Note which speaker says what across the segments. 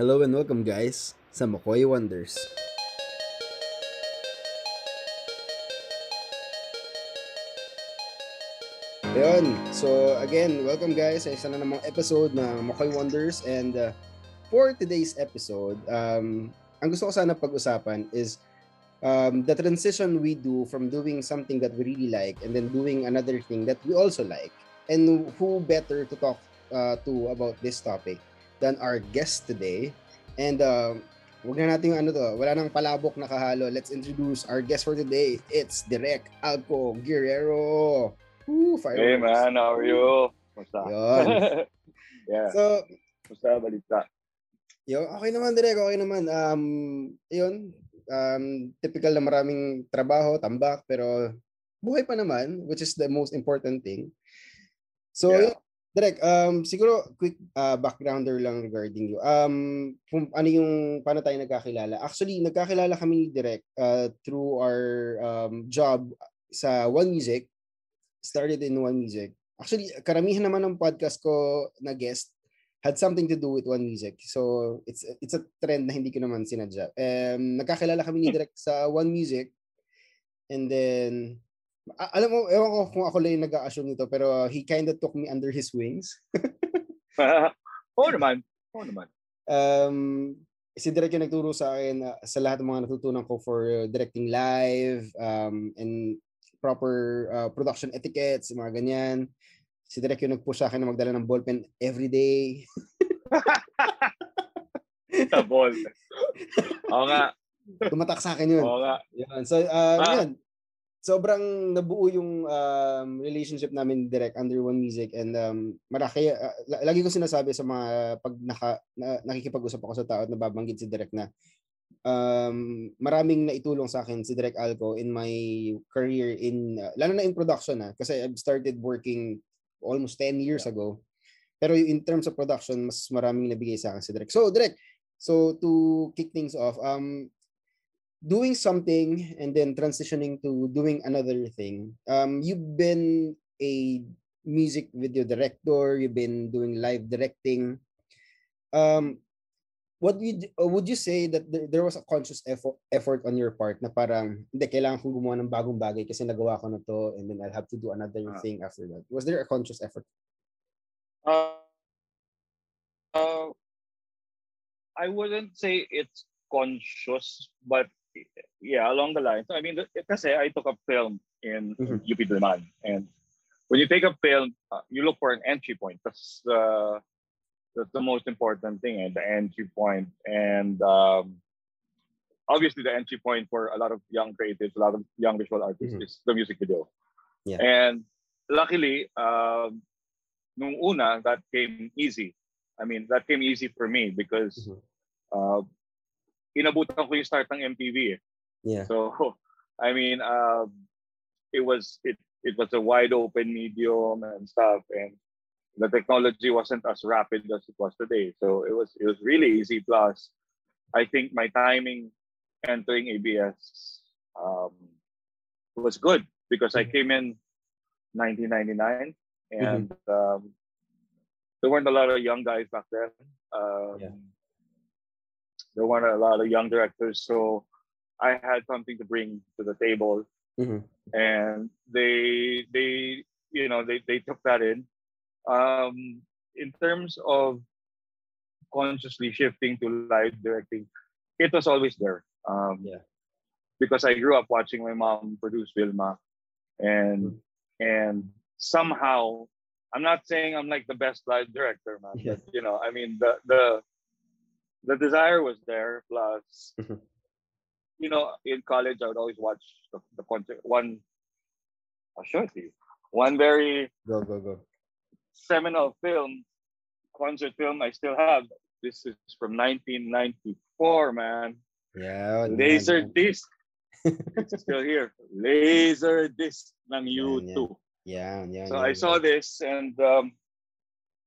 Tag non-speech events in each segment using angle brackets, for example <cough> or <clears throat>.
Speaker 1: Hello and welcome guys sa Makoy Wonders. Ayun, so again, welcome guys sa isa na namang episode ng Makoy Wonders and uh, for today's episode, um, ang gusto ko sana pag-usapan is um, the transition we do from doing something that we really like and then doing another thing that we also like. And who better to talk uh, to about this topic than our guest today. And uh, wag na natin yung ano to, wala nang palabok na kahalo. Let's introduce our guest for today. It's Direk Alco Guerrero. Woo.
Speaker 2: Hey man, how are you? Kumusta?
Speaker 1: Yun. <laughs>
Speaker 2: yeah.
Speaker 1: So,
Speaker 2: Kumusta balita?
Speaker 1: Yo, okay naman direk, okay naman. Um, yun, um, typical na maraming trabaho, tambak, pero buhay pa naman, which is the most important thing. So,
Speaker 2: Yeah.
Speaker 1: Direk, um, siguro quick uh, backgrounder lang regarding you. Um, kung ano yung, paano tayo nagkakilala. Actually, nagkakilala kami ni Direk uh, through our um, job sa One Music. Started in One Music. Actually, karamihan naman ng podcast ko na guest had something to do with One Music. So, it's it's a trend na hindi ko naman sinadya. Um, nagkakilala kami ni Direk sa One Music. And then, alam mo, ewan ko kung ako lang yung nag-a-assume nito, pero he kind of took me under his wings. <laughs>
Speaker 2: Oo naman. Oo naman.
Speaker 1: Um, si Direk yung nagturo sa akin uh, sa lahat ng mga natutunan ko for uh, directing live um, and proper uh, production etiquettes, mga ganyan. Si Direk yung nag-push sa akin na magdala ng ballpen every day. <laughs>
Speaker 2: Sa ball. Oo nga.
Speaker 1: Tumatak sa akin yun.
Speaker 2: Oo nga.
Speaker 1: Yun. So, uh,
Speaker 2: Ah.
Speaker 1: yun. Sobrang nabuo yung um, relationship namin direct under One Music and um, maraki, uh, la- lagi ko sinasabi sa mga pag naka, na, nakikipag-usap ako sa tao at nababanggit si Direk na um, maraming naitulong sa akin si Direk Alco in my career in, uh, lalo na in production na kasi I've started working almost 10 years ago. Pero in terms of production, mas maraming nabigay sa akin si Direk. So, Direk, so to kick things off, um, doing something and then transitioning to doing another thing. Um, you've been a music video director. You've been doing live directing. Um, what would you, uh, would you say that there, was a conscious effort effort on your part na parang hindi kailangan kong gumawa ng bagong bagay kasi nagawa ko na to and then I'll have to do another
Speaker 2: Ah.
Speaker 1: thing after that. Was there a conscious effort?
Speaker 2: Uh, uh, I wouldn't say it's conscious, but yeah, along the lines. I mean, kasi I took a film in
Speaker 1: Mhm.
Speaker 2: UP Diliman, and when you take a film, uh, you look for an entry point. That's uh, that's the most important thing, and the entry point. And um, obviously, the entry point for a lot of young creatives, a lot of young visual artists,
Speaker 1: Mhm.
Speaker 2: is the music video.
Speaker 1: Yeah.
Speaker 2: And luckily, um, nung una, that came easy. I mean, that came easy for me because
Speaker 1: Mhm.
Speaker 2: uh, inabutan ko yung start ng MTV. Eh.
Speaker 1: Yeah.
Speaker 2: So, <laughs> I mean, um, it was it it was a wide open medium and stuff, and the technology wasn't as rapid as it was today. So it was it was really easy. Plus, I think my timing entering ABS um, was good because I
Speaker 1: Mhm.
Speaker 2: came in 1999, and um, there weren't a lot of young guys back then. Um,
Speaker 1: Yeah.
Speaker 2: There weren't a lot of young directors, so I had something to bring to the table
Speaker 1: Mhm.
Speaker 2: and they they you know they, they took that in um in terms of consciously shifting to live directing it was always there um
Speaker 1: Yeah.
Speaker 2: because i grew up watching my mom produce vilma and and somehow i'm not saying i'm like the best live director man
Speaker 1: Yeah.
Speaker 2: but you know i mean the the the desire was there plus
Speaker 1: Mhm.
Speaker 2: you know, in college, I would always watch the, the concert. One, I'll show it to you. One very
Speaker 1: Go go go.
Speaker 2: seminal film, concert film I still have. This is from 1994, man.
Speaker 1: Yeah.
Speaker 2: Laser disc. it's still here. Laser disc ng
Speaker 1: Yan,
Speaker 2: U2.
Speaker 1: Yeah, yeah.
Speaker 2: So
Speaker 1: yeah,
Speaker 2: I saw this and, um,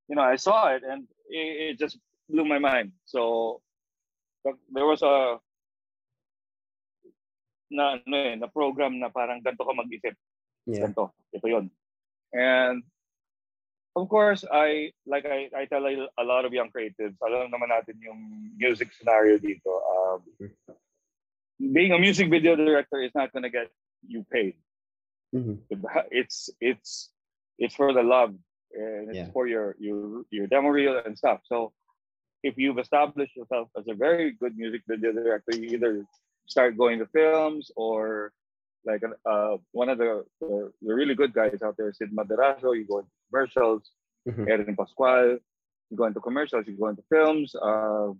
Speaker 2: you know, I saw it and it, it just blew my mind. So there was a na ano eh, na program na parang ganito ka mag-isip
Speaker 1: Yeah.
Speaker 2: ganito ito yon and of course, I like I, I tell a, lot of young creatives, alam naman natin yung music scenario dito. Um, being a music video director is not gonna get you paid.
Speaker 1: Mhm.
Speaker 2: It's it's it's for the love and it's
Speaker 1: Yeah.
Speaker 2: for your your your demo reel and stuff. So if you've established yourself as a very good music video director, you either start going to films or like uh, one of the, the, the really good guys out there, Sid Maderazo, you go into commercials,
Speaker 1: Mhm.
Speaker 2: Erin Pascual, you go into commercials, you go into films, uh,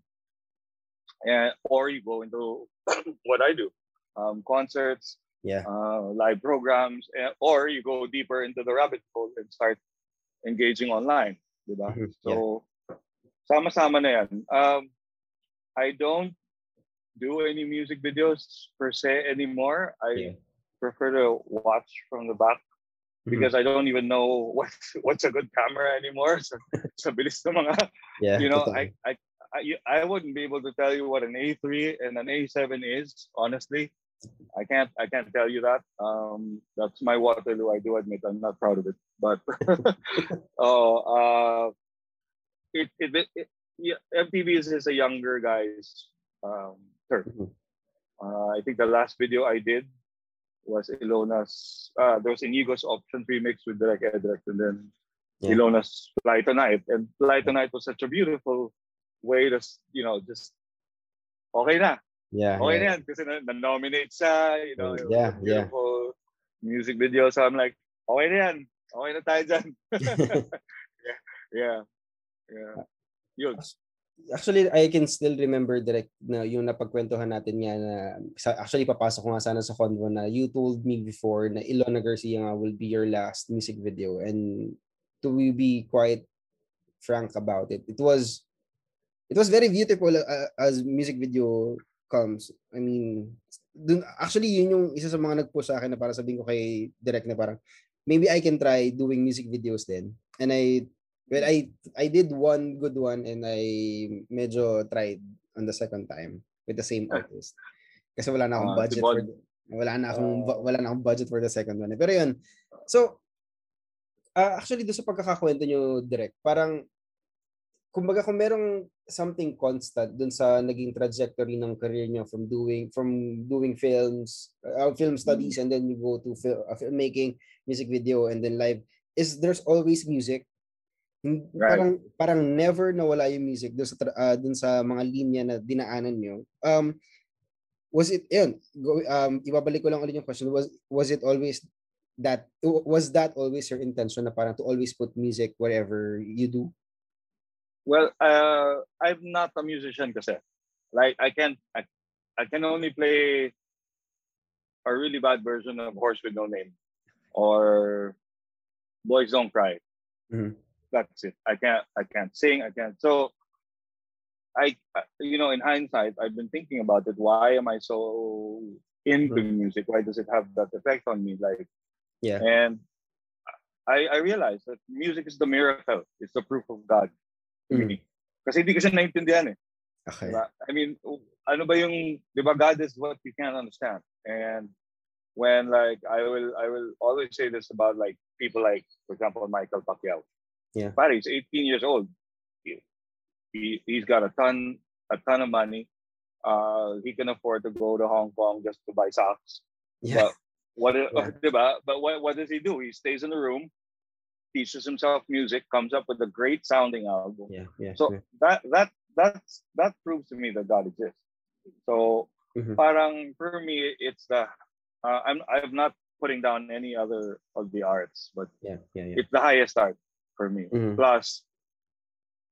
Speaker 2: and or you go into <clears throat> what I do, um, concerts,
Speaker 1: Yeah.
Speaker 2: uh, live programs, and, or you go deeper into the rabbit hole and start engaging online, diba?
Speaker 1: Mhm,
Speaker 2: So, sama-sama na yan. Um, I don't do any music videos per se anymore. I
Speaker 1: Yeah.
Speaker 2: prefer to watch from the back
Speaker 1: Mhm.
Speaker 2: because I don't even know <laughs> what what's a good camera anymore. So, <laughs> sa bilis ng mga
Speaker 1: Yeah.
Speaker 2: you know. I, I, I, I wouldn't be able to tell you what an A3 and an A7 is, honestly. I can't, I can't tell you that. Um, that's my Waterloo. I do admit I'm not proud of it, but <laughs> oh, uh, it, it, it, it yeah, MTV is, is a younger guy's um, turf.
Speaker 1: Mhm.
Speaker 2: Uh, I think the last video I did was Ylona's. Uh, there was Inigo's Options remix with Direct Edrect, and then
Speaker 1: Yeah.
Speaker 2: Ylona's Fly Tonight. And Fly Tonight was such a beautiful way to, you know, just okay na.
Speaker 1: Yeah.
Speaker 2: Okay
Speaker 1: yeah.
Speaker 2: na yan kasi na- na-nominate siya, you know,
Speaker 1: Yeah,
Speaker 2: a
Speaker 1: yeah.
Speaker 2: beautiful music video. So I'm like, okay na yan. Okay na tayo dyan. <laughs> <laughs> yeah, yeah, yeah. Yun.
Speaker 1: Actually, I can still remember direct na yung napagkwentuhan natin nga na actually papasok ko nga sana sa convo na you told me before na Ilona Garcia nga will be your last music video and to be quite frank about it it was it was very beautiful uh, as music video comes I mean dun, actually yun yung isa sa mga nagpo sa akin na para sabihin ko kay direct na parang maybe I can try doing music videos then and I Well, I I did one good one and I medyo tried on the second time with the same artist. Kasi wala na akong
Speaker 2: Ah,
Speaker 1: budget for the, wala na akong
Speaker 2: Ah.
Speaker 1: wala na akong budget for the second one. Pero yun. So ah, actually doon sa pagkakakwento nyo direct, parang kumbaga kung merong something constant dun sa naging trajectory ng career nyo from doing from doing films, uh, film studies and then you go to fil- uh, filmmaking, music video and then live is there's always music
Speaker 2: Right.
Speaker 1: Parang parang never nawala yung music dun sa tra- ah, dun sa mga linya na dinaanan nyo. Um was it yun, go, um ibabalik ko lang ulit yung question was was it always that was that always your intention na parang to always put music wherever you do?
Speaker 2: Well, uh, I'm not a musician kasi. Like I can't I, I can only play a really bad version of Horse with No Name or Boys Don't Cry.
Speaker 1: Mhm.
Speaker 2: That's it. I can't I can't sing, I can't. So I you know, in hindsight, I've been thinking about it. Why am I so into music? Why does it have that effect on me? Like
Speaker 1: Yeah.
Speaker 2: and I, I realized that music is the miracle. It's the proof of God to
Speaker 1: Mm.
Speaker 2: me. Kasi hindi ko siya naintindihan eh.
Speaker 1: Okay.
Speaker 2: Diba? I mean, ano ba yung, di ba, God is what you can't understand. And when like, I will, I will always say this about like people like, for example, Michael Pacquiao.
Speaker 1: Yeah.
Speaker 2: But he's 18 years old. He, he, he's got a ton, a ton of money. Uh, he can afford to go to Hong Kong just to buy socks.
Speaker 1: Yeah.
Speaker 2: What, <laughs>
Speaker 1: Yeah. <laughs>
Speaker 2: diba? But what, what does he do? He stays in the room, teaches himself music, comes up with a great sounding album.
Speaker 1: Yeah. Yeah.
Speaker 2: So that that that's that proves to me that God exists. So
Speaker 1: Mhm.
Speaker 2: parang for me it's the uh, I'm I'm not putting down any other of the arts, but
Speaker 1: yeah. Yeah. Yeah.
Speaker 2: it's the highest art for me.
Speaker 1: Mhm.
Speaker 2: Plus,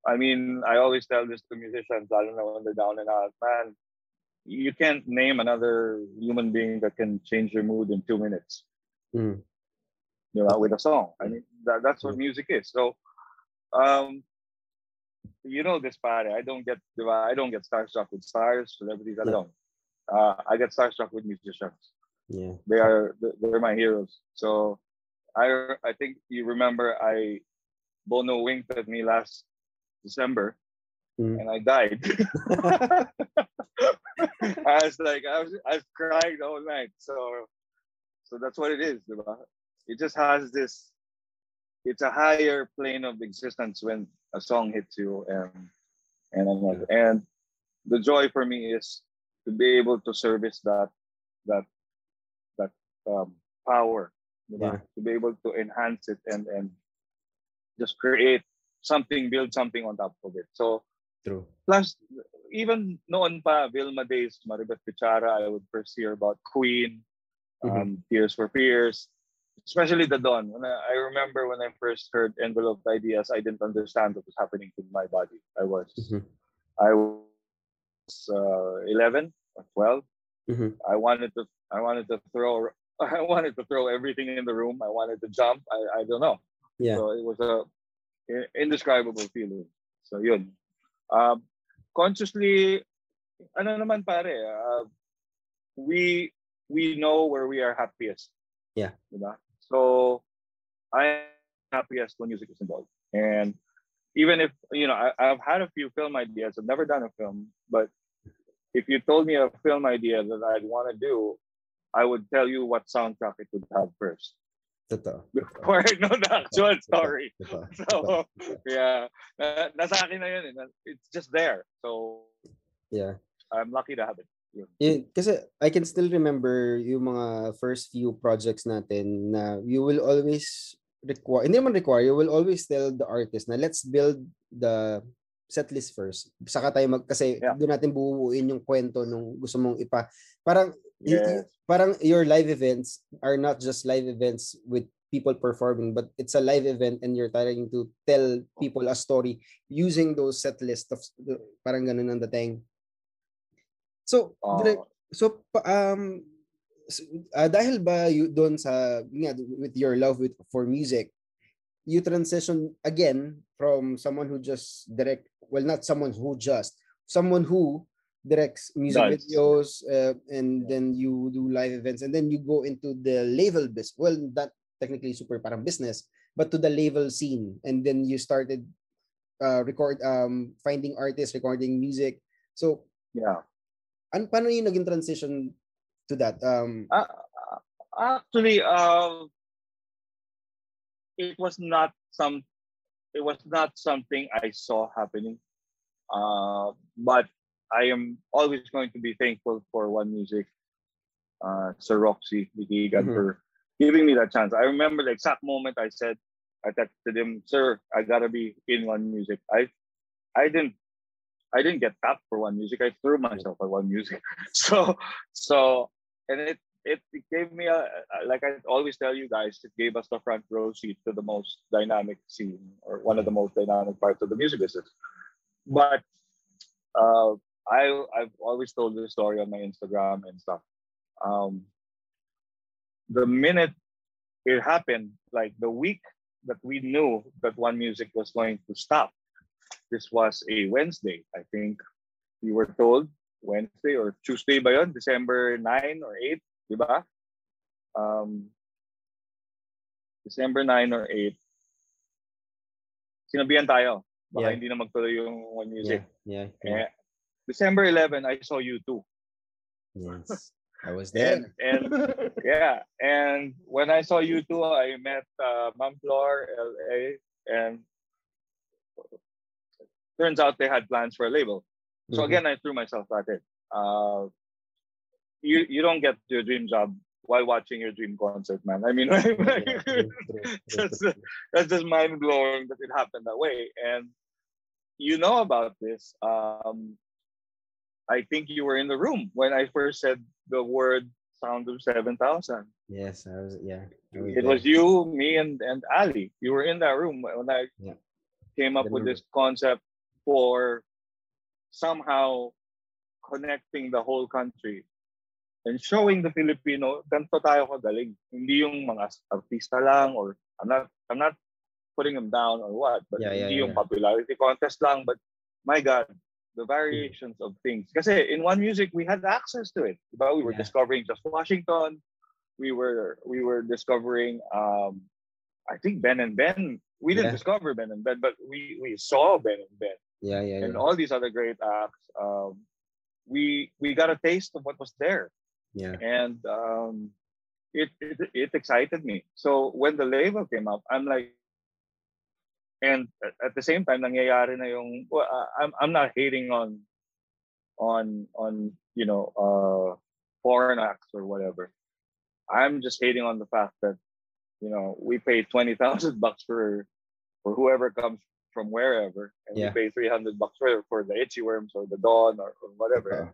Speaker 2: I mean, I always tell this to musicians, I don't know when they're down and out, man, you can't name another human being that can change your mood in two minutes,
Speaker 1: Mhm.
Speaker 2: you know, with a song. I mean, that, that's what music is. So, um, you know this party. I don't get I don't get starstruck with stars, celebrities. I don't. Uh, I get starstruck with musicians.
Speaker 1: Yeah.
Speaker 2: They are they're my heroes. So I I think you remember I Bono winked at me last December
Speaker 1: Mhm.
Speaker 2: and I died. <laughs> I was like I was I was crying the whole night. So so that's what it is? It just has this it's a higher plane of existence when a song hits you and and another. And the joy for me is to be able to service that that that um, power,
Speaker 1: Yeah.
Speaker 2: to be able to enhance it and and just create something, build something on top of it. So
Speaker 1: True.
Speaker 2: plus even noon pa Vilma days, Maribeth Bichara, I would first hear about Queen, um, Tears for Fears, especially the Dawn. When I, I remember when I first heard Enveloped Ideas, I didn't understand what was happening to my body. I was
Speaker 1: Mhm.
Speaker 2: I was uh, 11 or 12.
Speaker 1: Mhm.
Speaker 2: I wanted to I wanted to throw <laughs> I wanted to throw everything in the room. I wanted to jump. I, I don't know.
Speaker 1: Yeah.
Speaker 2: So it was a indescribable feeling. So yun. Um, consciously, ano naman pare, uh, we we know where we are happiest.
Speaker 1: Yeah.
Speaker 2: Diba? So I am happiest when music is involved. And even if, you know, I, I've had a few film ideas. I've never done a film, but if you told me a film idea that I'd want to do, I would tell you what soundtrack it would have first
Speaker 1: Totoo.
Speaker 2: before know the actual story.
Speaker 1: Totoo.
Speaker 2: So, yeah, na, nasa akin na yun. eh. It's just there. So,
Speaker 1: Yeah.
Speaker 2: I'm lucky to have it. Yun,
Speaker 1: kasi I can still remember yung mga first few projects natin na you will always require, hindi naman require, you will always tell the artist na let's build the set list first. Saka tayo mag, kasi
Speaker 2: Yeah.
Speaker 1: doon natin buuin yung kwento nung gusto mong ipa. Parang,
Speaker 2: Yes.
Speaker 1: parang your live events are not just live events with people performing, but it's a live event and you're trying to tell people a story using those set list of, parang ganun ang dating. So,
Speaker 2: Uh,
Speaker 1: direct, So um ah, dahil ba you doon sa nga, with your love with for music you transition again from someone who just direct well not someone who just someone who directs music
Speaker 2: Does.
Speaker 1: videos uh, and then you do live events and then you go into the label business well that technically super parang business but to the label scene and then you started uh, record um finding artists recording music so
Speaker 2: Yeah.
Speaker 1: an paano yung naging transition to that? Um,
Speaker 2: Uh, actually, uh, it was not some. It was not something I saw happening. Uh, but I am always going to be thankful for One Music, uh, Sir Roxy Liquigan
Speaker 1: Mhm.
Speaker 2: for giving me that chance. I remember the exact moment I said, I texted him, "Sir, I gotta be in One Music." I, I didn't I didn't get tapped for one music. I threw myself at one music. <laughs> So so and it it, it gave me a a- like I always tell you guys, it gave us the front row seat to the most dynamic scene or one of the most dynamic parts of the music business. But uh, I I've always told this story on my Instagram and stuff. Um, the minute it happened, like the week that we knew that One Music was going to stop, this was a Wednesday, I think. We were told Wednesday or Tuesday ba yun? December 9 or 8, di ba? Um, December 9 or 8. Sinabihan tayo. Baka
Speaker 1: Yeah.
Speaker 2: hindi na magtuloy yung One Music.
Speaker 1: yeah, yeah,
Speaker 2: Eh, December 11, I saw you too.
Speaker 1: yes. <laughs> I was there.
Speaker 2: And, and <laughs> yeah, and when I saw you two, I met uh, Ma'am Flor, LA, and turns out they had plans for a label. So
Speaker 1: Mhm.
Speaker 2: again, I threw myself at it. Uh, you you don't get your dream job while watching your dream concert, man. I mean, <laughs> That's
Speaker 1: true, true.
Speaker 2: that's just mind blowing that it happened that way. And you know about this. Um, I think you were in the room when I first said the word "sound of 7,000."
Speaker 1: Yes, I was. Yeah, I was
Speaker 2: It
Speaker 1: there.
Speaker 2: was you, me, and and Ali. You were in that room when I
Speaker 1: Yeah.
Speaker 2: came up with this concept for somehow connecting the whole country and showing the Filipino ganito tayo kagaling. Hindi yung mga artista lang or I'm not I'm not putting them down or what, but
Speaker 1: Yeah, yeah,
Speaker 2: hindi yung
Speaker 1: yeah.
Speaker 2: popularity contest lang, but my God, the variations of things. Kasi in one music we had access to it. Diba? We were
Speaker 1: Yeah.
Speaker 2: discovering just Washington. We were we were discovering um I think Ben and Ben. We didn't
Speaker 1: Yeah.
Speaker 2: discover Ben and Ben, but we we saw Ben and Ben
Speaker 1: Yeah, yeah,
Speaker 2: and
Speaker 1: yeah.
Speaker 2: all these other great acts. Um, we we got a taste of what was there,
Speaker 1: yeah.
Speaker 2: and um, it, it it excited me. So when the label came up, I'm like, and at the same time nangyayari na yung well, I'm I'm not hating on on on you know uh foreign acts or whatever. I'm just hating on the fact that you know we pay twenty thousand <laughs> bucks for for whoever comes from wherever, and yeah. we pay three hundred bucks for for the Itchyworms or the dawn or, or whatever.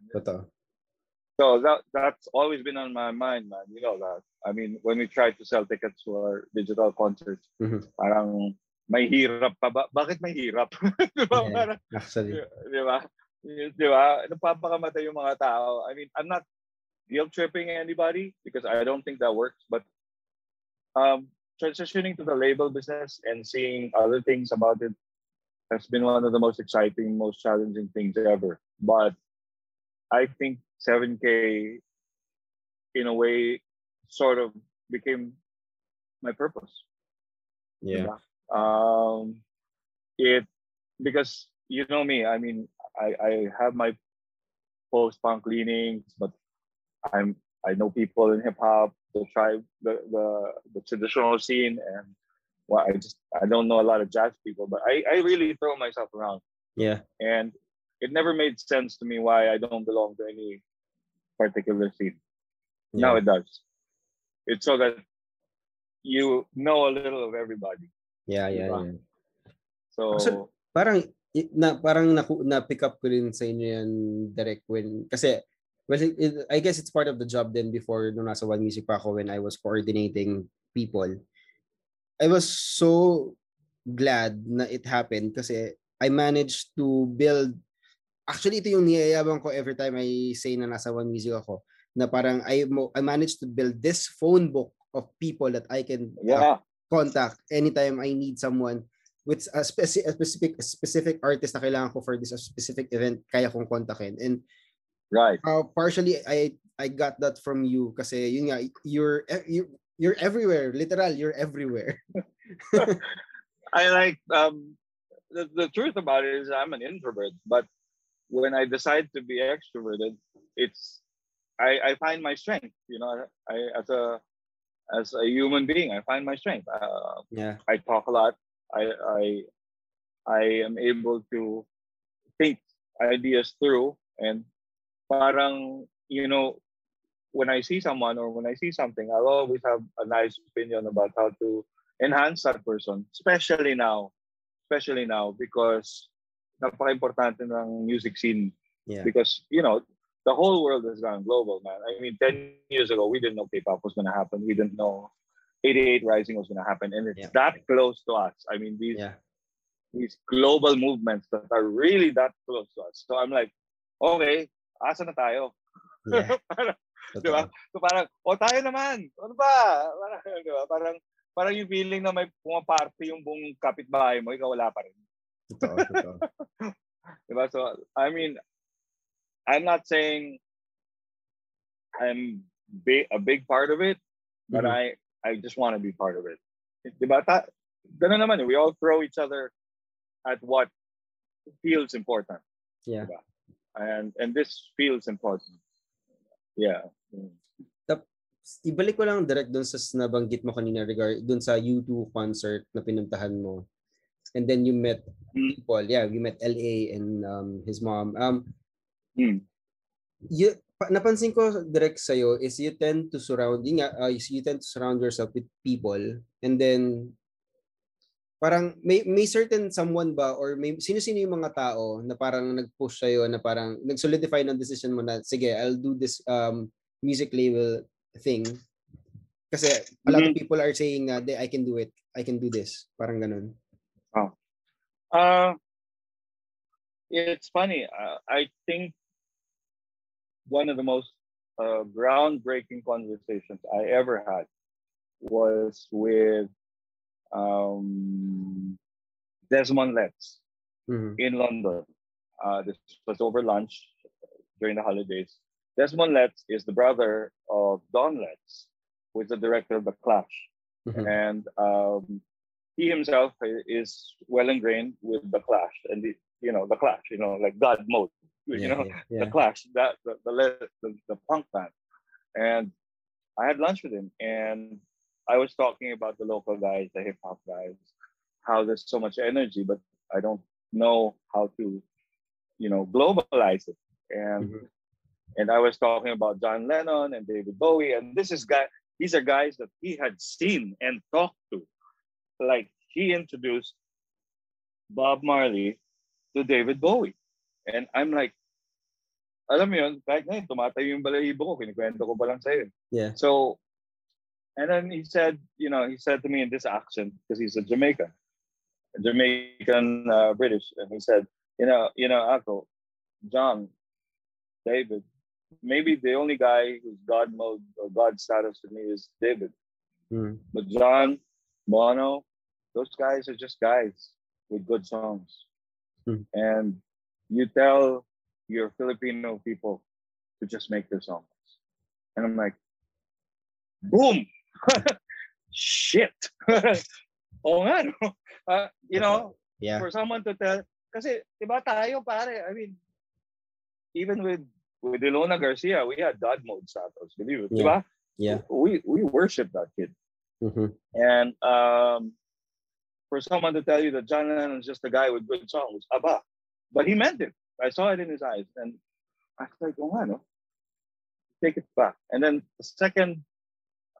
Speaker 2: So that that's always been on my mind, man. You know that. I mean, when we try to sell tickets for our digital concerts, mm-hmm. parang may hirap pa ba? Bakit may hirap? <laughs> di ba? Yeah,
Speaker 1: actually.
Speaker 2: Di ba? Di ba? Napapakamatay yung mga tao. I mean, I'm not guilt tripping anybody because I don't think that works. But um, transitioning to the label business and seeing other things about it has been one of the most exciting, most challenging things ever. But I think 7K, in a way, sort of became my purpose.
Speaker 1: Yeah.
Speaker 2: Um, it because you know me. I mean, I I have my post punk leanings, but I'm I know people in hip hop, the tribe, the, the the traditional scene, and well, I just I don't know a lot of jazz people, but I I really throw myself around.
Speaker 1: Yeah.
Speaker 2: And it never made sense to me why I don't belong to any particular scene. Yeah. Now it does. It's so that you know a little of everybody.
Speaker 1: Yeah, yeah, diba? yeah.
Speaker 2: So,
Speaker 1: so parang na parang na, na pick up ko rin sa inyo yan direct when kasi well it, it, I guess it's part of the job then before nung nasa One Music pa ako when I was coordinating people. I was so glad na it happened kasi I managed to build actually ito yung niyayabang ko every time I say na nasa One Music ako na parang I I managed to build this phone book of people that I can yeah. uh, contact anytime I need someone with a, speci- a specific a specific artist na kailangan ko for this a specific event kaya kong kontakin. And
Speaker 2: right.
Speaker 1: uh, partially I I got that from you kasi yun nga you're you're, you're everywhere. Literal you're everywhere. <laughs>
Speaker 2: I like um the, the truth about it is I'm an introvert but when I decide to be extroverted, it's I, I find my strength. You know, I as a as a human being, I find my strength. Uh,
Speaker 1: yeah,
Speaker 2: I talk a lot. I I I am able to think ideas through, and parang you know, when I see someone or when I see something, I'll always have a nice opinion about how to enhance that person, especially now, especially now because napaka-importante ng music scene.
Speaker 1: Yeah.
Speaker 2: Because, you know, the whole world has gone global, man. I mean, 10 years ago, we didn't know K-pop was going to happen. We didn't know 88 Rising was going to happen. And it's yeah. that close to us. I mean, these yeah. these global movements that are really that close to us. So I'm like, okay, asa na tayo? Yeah. <laughs> parang, di ba? So parang, o oh, tayo naman. Ano ba? Parang, <laughs> di ba? Parang, parang yung feeling na may pumaparte yung buong kapitbahay mo, ikaw wala pa rin. <laughs> so I mean, I'm not saying I'm big, a big part of it, but mm-hmm. I I just want to be part of it. Diba? Ta, ganun naman, we all throw each other at what feels important.
Speaker 1: Yeah. Diba?
Speaker 2: And and this feels important. Yeah.
Speaker 1: ibalik ko lang direct doon sa nabanggit mo kanina regard doon sa U2 concert na pinuntahan mo and then you met mm. people. Yeah, you met LA and um, his mom. Um,
Speaker 2: mm.
Speaker 1: you, napansin ko direct sa'yo is you tend to surround, yun nga, uh, you tend to surround yourself with people and then parang may may certain someone ba or may sino-sino yung mga tao na parang nag-push sa'yo na parang nag-solidify ng decision mo na sige, I'll do this um, music label thing kasi a lot of mm. people are saying na I can do it. I can do this. Parang ganun.
Speaker 2: Oh. Uh, it's funny. Uh, I think one of the most uh, groundbreaking conversations I ever had was with um, Desmond Letts mm-hmm. in London. Uh, this was over lunch during the holidays. Desmond Letts is the brother of Don Letts, who is the director of The Clash. Mm-hmm. And um, he himself is well ingrained with the Clash and the, you know the Clash, you know, like God mode, you know, yeah, yeah. the Clash, that the the, the the punk band, and I had lunch with him, and I was talking about the local guys, the hip hop guys, how there's so much energy, but I don't know how to, you know, globalize it. And
Speaker 1: Mhm.
Speaker 2: and I was talking about John Lennon and David Bowie, and this is guy. These are guys that he had seen and talked to. Like he introduced Bob Marley to David Bowie, and I'm like, alam mo yun, kahit ngayon, tumatayo yung balahibo ko, kinikwento ko pa lang sa'yo.
Speaker 1: Yeah.
Speaker 2: So, and then he said, you know, he said to me in this accent, because he's a Jamaican, Jamaican uh, British, and he said, you know, you know, Ako, John, David, maybe the only guy who's God mode or God status to me is David.
Speaker 1: Mm.
Speaker 2: But John, Bono, those guys are just guys with good songs.
Speaker 1: Hmm.
Speaker 2: And you tell your Filipino people to just make their songs. And I'm like, boom! <laughs> Shit! <laughs> oh nga, no? <laughs> Uh, you know,
Speaker 1: Yeah.
Speaker 2: for someone to tell, kasi iba tayo pare, I mean, even with with Ylona Garcia, we had God mode status, believe it,
Speaker 1: Yeah.
Speaker 2: diba?
Speaker 1: Yeah.
Speaker 2: We we worship that kid.
Speaker 1: Mhm.
Speaker 2: And um, for someone to tell you that John Lennon is just a guy with good songs, aba. But he meant it. I saw it in his eyes. And I was like, oh, no. Take it back. And then the second,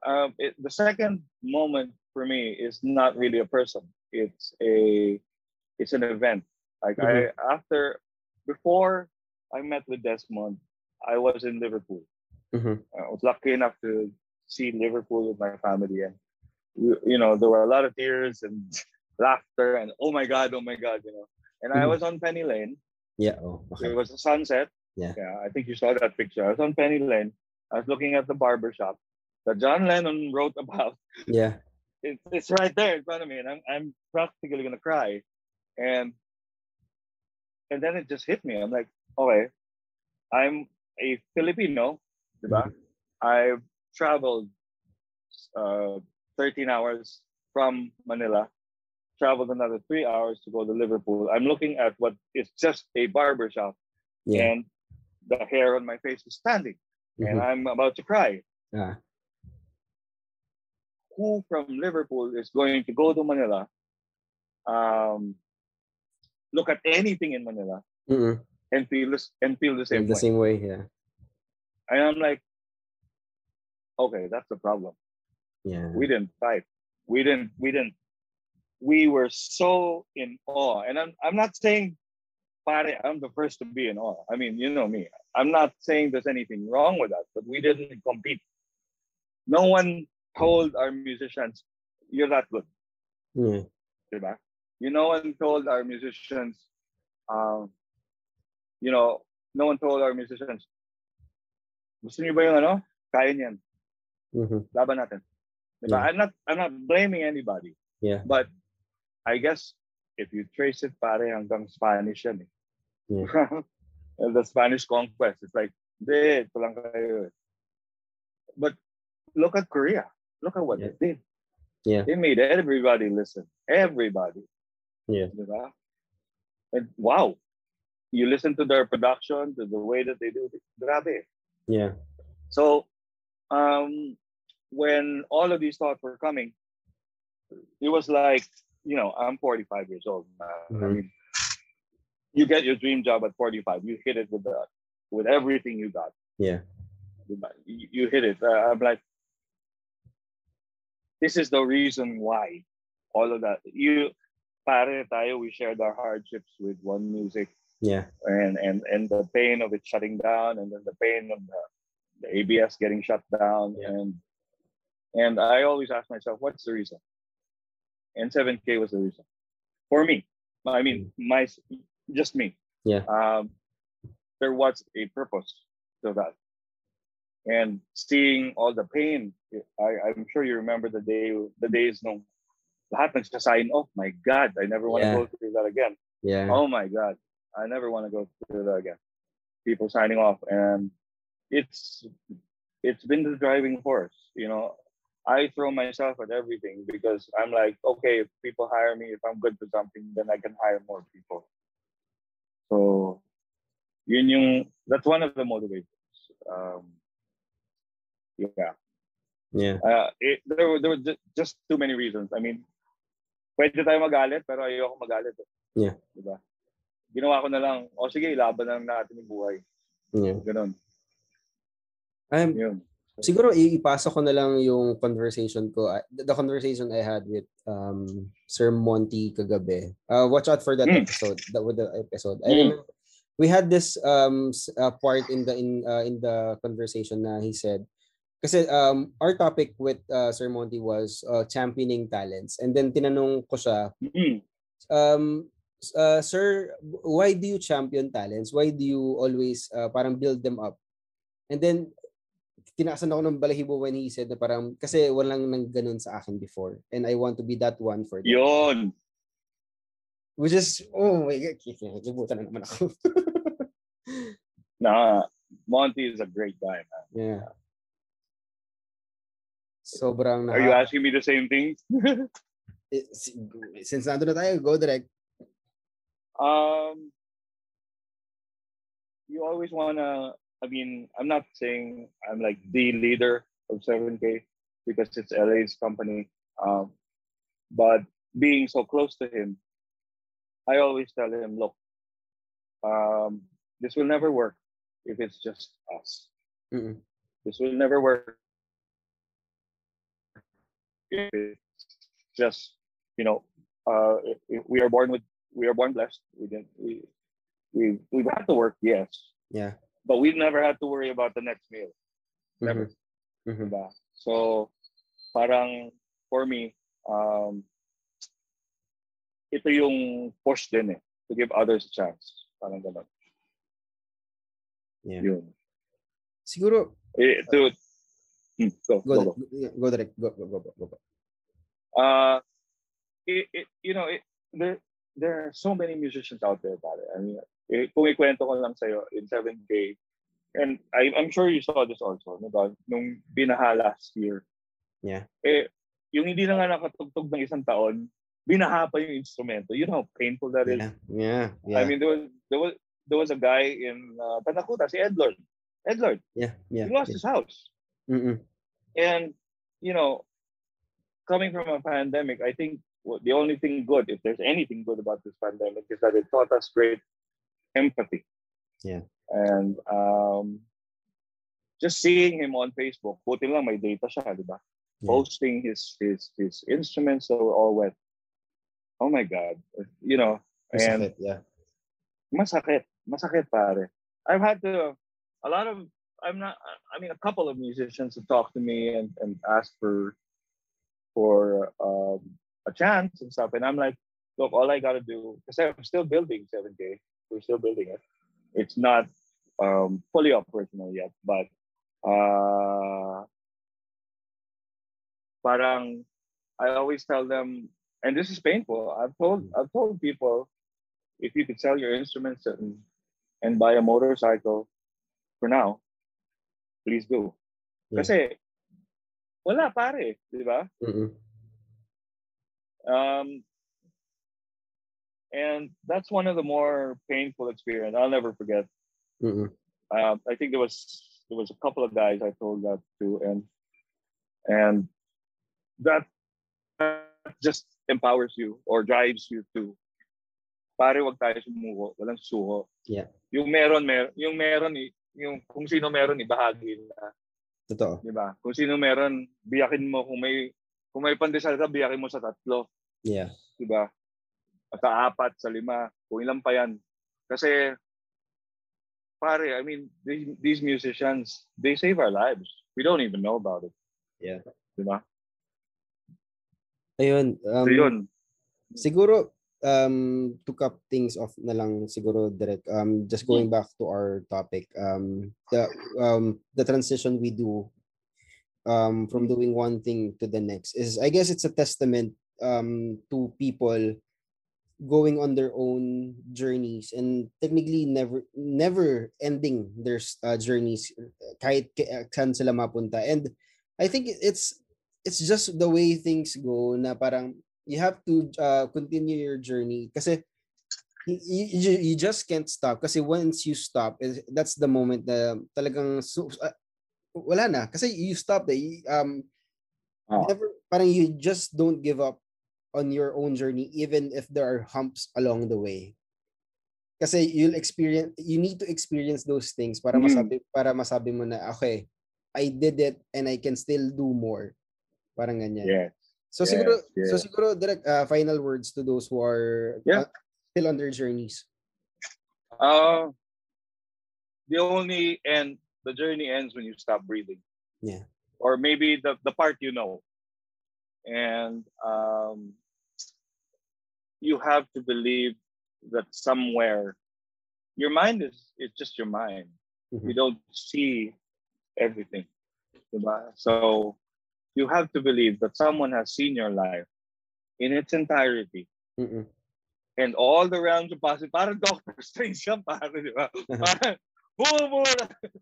Speaker 2: um, it, the second moment for me is not really a person. It's a, it's an event. Like I, after, before I met with Desmond, I was in Liverpool.
Speaker 1: Mhm.
Speaker 2: I was lucky enough to see Liverpool with my family, and you know there were a lot of tears and <laughs> laughter, and oh my god, oh my god, you know. And I
Speaker 1: Mhm.
Speaker 2: was on Penny Lane.
Speaker 1: Yeah. Oh.
Speaker 2: It was a sunset.
Speaker 1: Yeah.
Speaker 2: Yeah, I think you saw that picture. I was on Penny Lane. I was looking at the barber shop that John Lennon wrote about.
Speaker 1: Yeah. <laughs>
Speaker 2: It, it's right there in front of me, and I'm I'm practically gonna cry. And and then it just hit me. I'm like, okay, I'm a Filipino, diba? I've traveled uh, 13 hours from Manila, traveled another three hours to go to Liverpool. I'm looking at what is just a barber shop,
Speaker 1: Yeah.
Speaker 2: and the hair on my face is standing, and
Speaker 1: Mhm.
Speaker 2: I'm about to cry.
Speaker 1: Ah.
Speaker 2: Who from Liverpool is going to go to Manila, um, look at anything in Manila,
Speaker 1: Mm-mm.
Speaker 2: and feel this, and feel the same
Speaker 1: The
Speaker 2: way?
Speaker 1: same way. Yeah.
Speaker 2: And I'm like, okay, that's the problem.
Speaker 1: Yeah.
Speaker 2: we didn't fight we didn't we didn't we were so in awe and i'm i'm not saying pare, i'm the first to be in awe i mean you know me i'm not saying there's anything wrong with that but we didn't compete no one told our musicians you're that good diba? you no one told our musicians um you know no one told our musicians gusto niyo ba yung ano kaya niyan
Speaker 1: Mhm.
Speaker 2: laban natin. Diba?
Speaker 1: Yeah.
Speaker 2: I'm not I'm not blaming anybody.
Speaker 1: Yeah.
Speaker 2: But I guess if you trace it pare hanggang Spanish yan eh. <laughs> And the Spanish conquest. It's like, hindi, ito lang kayo. eh." But look at Korea. Look at what
Speaker 1: Yeah.
Speaker 2: they did.
Speaker 1: Yeah.
Speaker 2: They made everybody listen. Everybody.
Speaker 1: Yeah.
Speaker 2: Diba? And wow. You listen to their production, to the way that they do it. Grabe.
Speaker 1: Yeah.
Speaker 2: So, um, when all of these thoughts were coming, it was like, you know, I'm 45 years old. Uh, I mean, you get your dream job at 45. You hit it with the, with everything you got.
Speaker 1: Yeah.
Speaker 2: You, you hit it. Uh, I'm like, this is the reason why all of that. You, pare tayo, we shared our hardships with one music
Speaker 1: Yeah.
Speaker 2: and and and the pain of it shutting down and then the pain of the, the abs getting shut down
Speaker 1: Yeah.
Speaker 2: and and i always ask myself what's the reason and 7k was the reason. For me i mean my just me.
Speaker 1: Yeah.
Speaker 2: um there was a purpose to that. And seeing all the pain i i'm sure you remember the day the days no happens lahat nagsasign off my god i never want to
Speaker 1: Yeah.
Speaker 2: go through that again.
Speaker 1: Yeah.
Speaker 2: oh my god i never want to go through that again. People signing off and it's it's been the driving force you know i throw myself at everything because i'm like okay if people hire me if i'm good for something then i can hire more people so yun yung that's one of the motivators um yeah
Speaker 1: Yeah.
Speaker 2: uh, it, there were there were ju- just too many reasons. I mean, pwede tayo magalit, pero ayoko magalit. Eh.
Speaker 1: Yeah.
Speaker 2: Diba? Ginawa ko na lang, o oh, sige, ilaban na lang natin yung buhay.
Speaker 1: Yeah.
Speaker 2: Ganon.
Speaker 1: Um,
Speaker 2: Yun.
Speaker 1: Siguro iipasa ko na lang yung conversation ko, uh, the conversation I had with um, Sir Monty kagabi. Uh, watch out for that
Speaker 2: Mm.
Speaker 1: episode, that with the episode. I
Speaker 2: Mm.
Speaker 1: remember we had this um uh, part in the in uh, in the conversation na he said kasi um our topic with uh, Sir Monty was uh, championing talents and then tinanong ko siya
Speaker 2: Mm.
Speaker 1: um uh, sir why do you champion talents why do you always uh, parang build them up and then tinaasan ako ng balahibo when he said na parang kasi walang nang ganun sa akin before and I want to be that one for them
Speaker 2: Yun.
Speaker 1: which is oh my god kikibutan na naman ako <laughs>
Speaker 2: Nah, Monty is a great guy, man.
Speaker 1: yeah sobrang
Speaker 2: Are you asking me the same thing? <laughs>
Speaker 1: eh, si- since nandun na tayo go direct
Speaker 2: Um, you always wanna. I mean, I'm not saying I'm like the leader of 7K because it's LA's company. Um, but being so close to him, I always tell him, look, um, this will never work if it's just us.
Speaker 1: Mm-mm.
Speaker 2: This will never work if it's just you know uh, we are born with we are born blessed. We didn't we we we've had to work, yes,
Speaker 1: yeah
Speaker 2: but we've never had to worry about the next meal. Never.
Speaker 1: Mhm. Mhm.
Speaker 2: Diba? So parang for me, um, ito yung push din eh, to give others a chance. Parang ganun.
Speaker 1: Yeah.
Speaker 2: Yun.
Speaker 1: siguro
Speaker 2: Eh, to, Hmm, go,
Speaker 1: go
Speaker 2: go, go.
Speaker 1: go direct go go go, go, go.
Speaker 2: uh it, it you know it, there there are so many musicians out there about it. I mean, kung ikwento ko lang sa'yo in 7K, and I, I'm sure you saw this also, diba? nung binaha last year.
Speaker 1: Yeah.
Speaker 2: Eh, yung hindi na nga nakatugtog ng isang taon, binaha pa yung instrumento. You know how painful that is.
Speaker 1: yeah yeah yeah
Speaker 2: I mean, there was, there was, there was a guy in uh, Panacuta, si Edlord. Edlord,
Speaker 1: yeah yeah
Speaker 2: he lost his house.
Speaker 1: Mm-mm.
Speaker 2: And, you know, coming from a pandemic, I think the only thing good, if there's anything good about this pandemic, is that it taught us great empathy.
Speaker 1: Yeah.
Speaker 2: And um, just seeing him on Facebook, buti lang may data siya, di ba?
Speaker 1: Yeah.
Speaker 2: Posting his, his, his instruments that were all wet. Oh my God. You know, and
Speaker 1: Masakit, yeah
Speaker 2: masakit. Masakit, pare. I've had to, a lot of, I'm not, I mean, a couple of musicians have talked to me and, and asked for, for um, a chance and stuff. And I'm like, look, all I got to do, because I'm still building 7K. We're still building it. It's not um, fully operational yet, but uh, parang, I always tell them, and this is painful. I've told, I've told people, if you could sell your instruments and, and buy a motorcycle for now, please do.
Speaker 1: Yeah.
Speaker 2: Kasi wala pare, di ba?
Speaker 1: Mm-mm.
Speaker 2: Um, and that's one of the more painful experience. I'll never forget.
Speaker 1: Mm-mm.
Speaker 2: Um, I think there was there was a couple of guys I told that to, and and that, just empowers you or drives you to pare wag tayo sumuko, walang suko.
Speaker 1: Yeah.
Speaker 2: Yung meron, mer yung meron, yung kung sino meron ibahagi na,
Speaker 1: totoo
Speaker 2: di ba? Kung sino meron, biyakin mo kung may kung may pandesal ka, biyakin mo sa tatlo,
Speaker 1: yeah
Speaker 2: di ba? Sa apat, sa lima, kung ilan pa yan. Kasi pare, I mean, these, these musicians, they save our lives. We don't even know about it.
Speaker 1: Yeah.
Speaker 2: Di ba?
Speaker 1: ayun um,
Speaker 2: So yun.
Speaker 1: siguro um to cap things off na lang siguro direct um just going back to our topic um the um the transition we do um from doing one thing to the next is I guess it's a testament um to people going on their own journeys and technically never never ending their uh, journeys kahit uh, saan sila mapunta and I think it's it's just the way things go na parang you have to uh, continue your journey kasi y- y- you, you just can't stop kasi once you stop that's the moment na talagang su- uh, wala na kasi you stop. You, um
Speaker 2: Ah.
Speaker 1: never parang you just don't give up on your own journey even if there are humps along the way. Kasi you'll experience you need to experience those things para
Speaker 2: Mm.
Speaker 1: masabi para masabi mo na okay, I did it and I can still do more. Parang ganyan.
Speaker 2: Yes.
Speaker 1: So
Speaker 2: Yes,
Speaker 1: siguro so
Speaker 2: yes.
Speaker 1: siguro direct uh, final words to those who are
Speaker 2: Yeah.
Speaker 1: uh, still on their journeys.
Speaker 2: Uh, the only end, the journey ends when you stop breathing.
Speaker 1: Yeah.
Speaker 2: Or maybe the, the part you know. And um, you have to believe that somewhere your mind is it's just your mind.
Speaker 1: Mhm.
Speaker 2: You don't see everything. So you have to believe that someone has seen your life in its entirety
Speaker 1: Mm-mm.
Speaker 2: and all the realms of possibility. Parang Doctor Strange parang, di ba? Parang.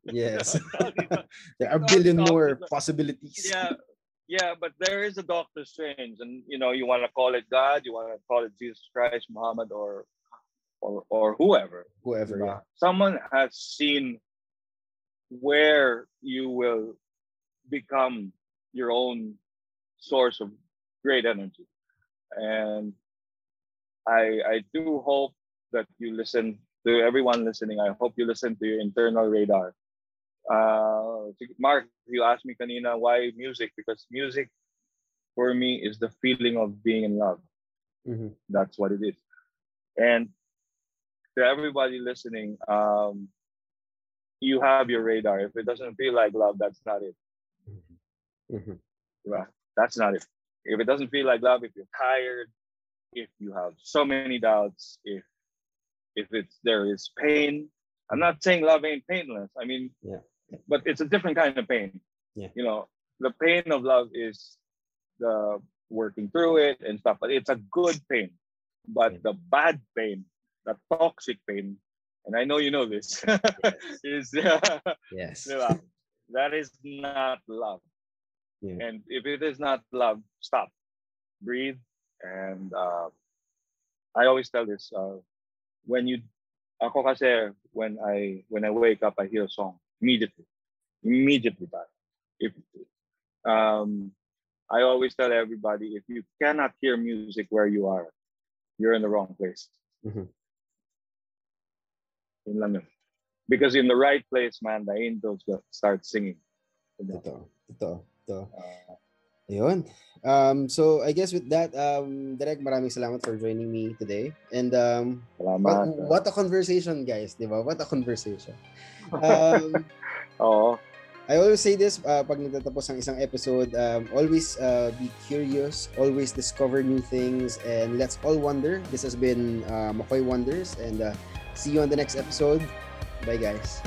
Speaker 1: Yes. <laughs> <laughs> There are a billion more possibilities.
Speaker 2: yeah, yeah, but there is a Doctor Strange, and you know, you want to call it God, you want to call it Jesus Christ, Muhammad, or or or whoever.
Speaker 1: Whoever. Yeah.
Speaker 2: Someone has seen where you will become your own source of great energy, and I I do hope that you listen to everyone listening. I hope you listen to your internal radar. Uh, Mark, you asked me kanina why music because music for me is the feeling of being in love.
Speaker 1: Mhm.
Speaker 2: That's what it is. And to everybody listening, um, you have your radar. If it doesn't feel like love, that's not it.
Speaker 1: Mhm.
Speaker 2: Diba? That's not it. If it doesn't feel like love, if you're tired, if you have so many doubts, if if it's there is pain. I'm not saying love ain't painless. I mean,
Speaker 1: Yeah.
Speaker 2: But it's a different kind of pain.
Speaker 1: Yeah.
Speaker 2: You know, the pain of love is the working through it and stuff, but it's a good pain. But
Speaker 1: Yeah.
Speaker 2: the bad pain, the toxic pain, and I know you know this, <laughs> is <laughs>
Speaker 1: Yes.
Speaker 2: that is not love.
Speaker 1: Yeah.
Speaker 2: And if it is not love, stop, breathe, and uh, I always tell this: uh, when you, ako kasi when I when I wake up, I hear a song immediately, immediately. That if um, I always tell everybody, if you cannot hear music where you are, you're in the wrong place.
Speaker 1: Mhm.
Speaker 2: Yun lang yun. Because in the right place, man, the angels will start singing.
Speaker 1: Totoo. Totoo. Totoo.
Speaker 2: Uh,
Speaker 1: Ayun. Um, so I guess with that, um, Direk, maraming salamat for joining me today. And um, what,
Speaker 2: salamat.
Speaker 1: what a conversation, guys. Di ba? What a conversation. Um, <laughs>
Speaker 2: Oo.
Speaker 1: I always say this uh, pag nagtatapos ang isang episode, um, always uh, be curious, always discover new things, and let's all wonder. This has been uh, Makoy Wonders, and uh, see you on the next episode. Bye, guys.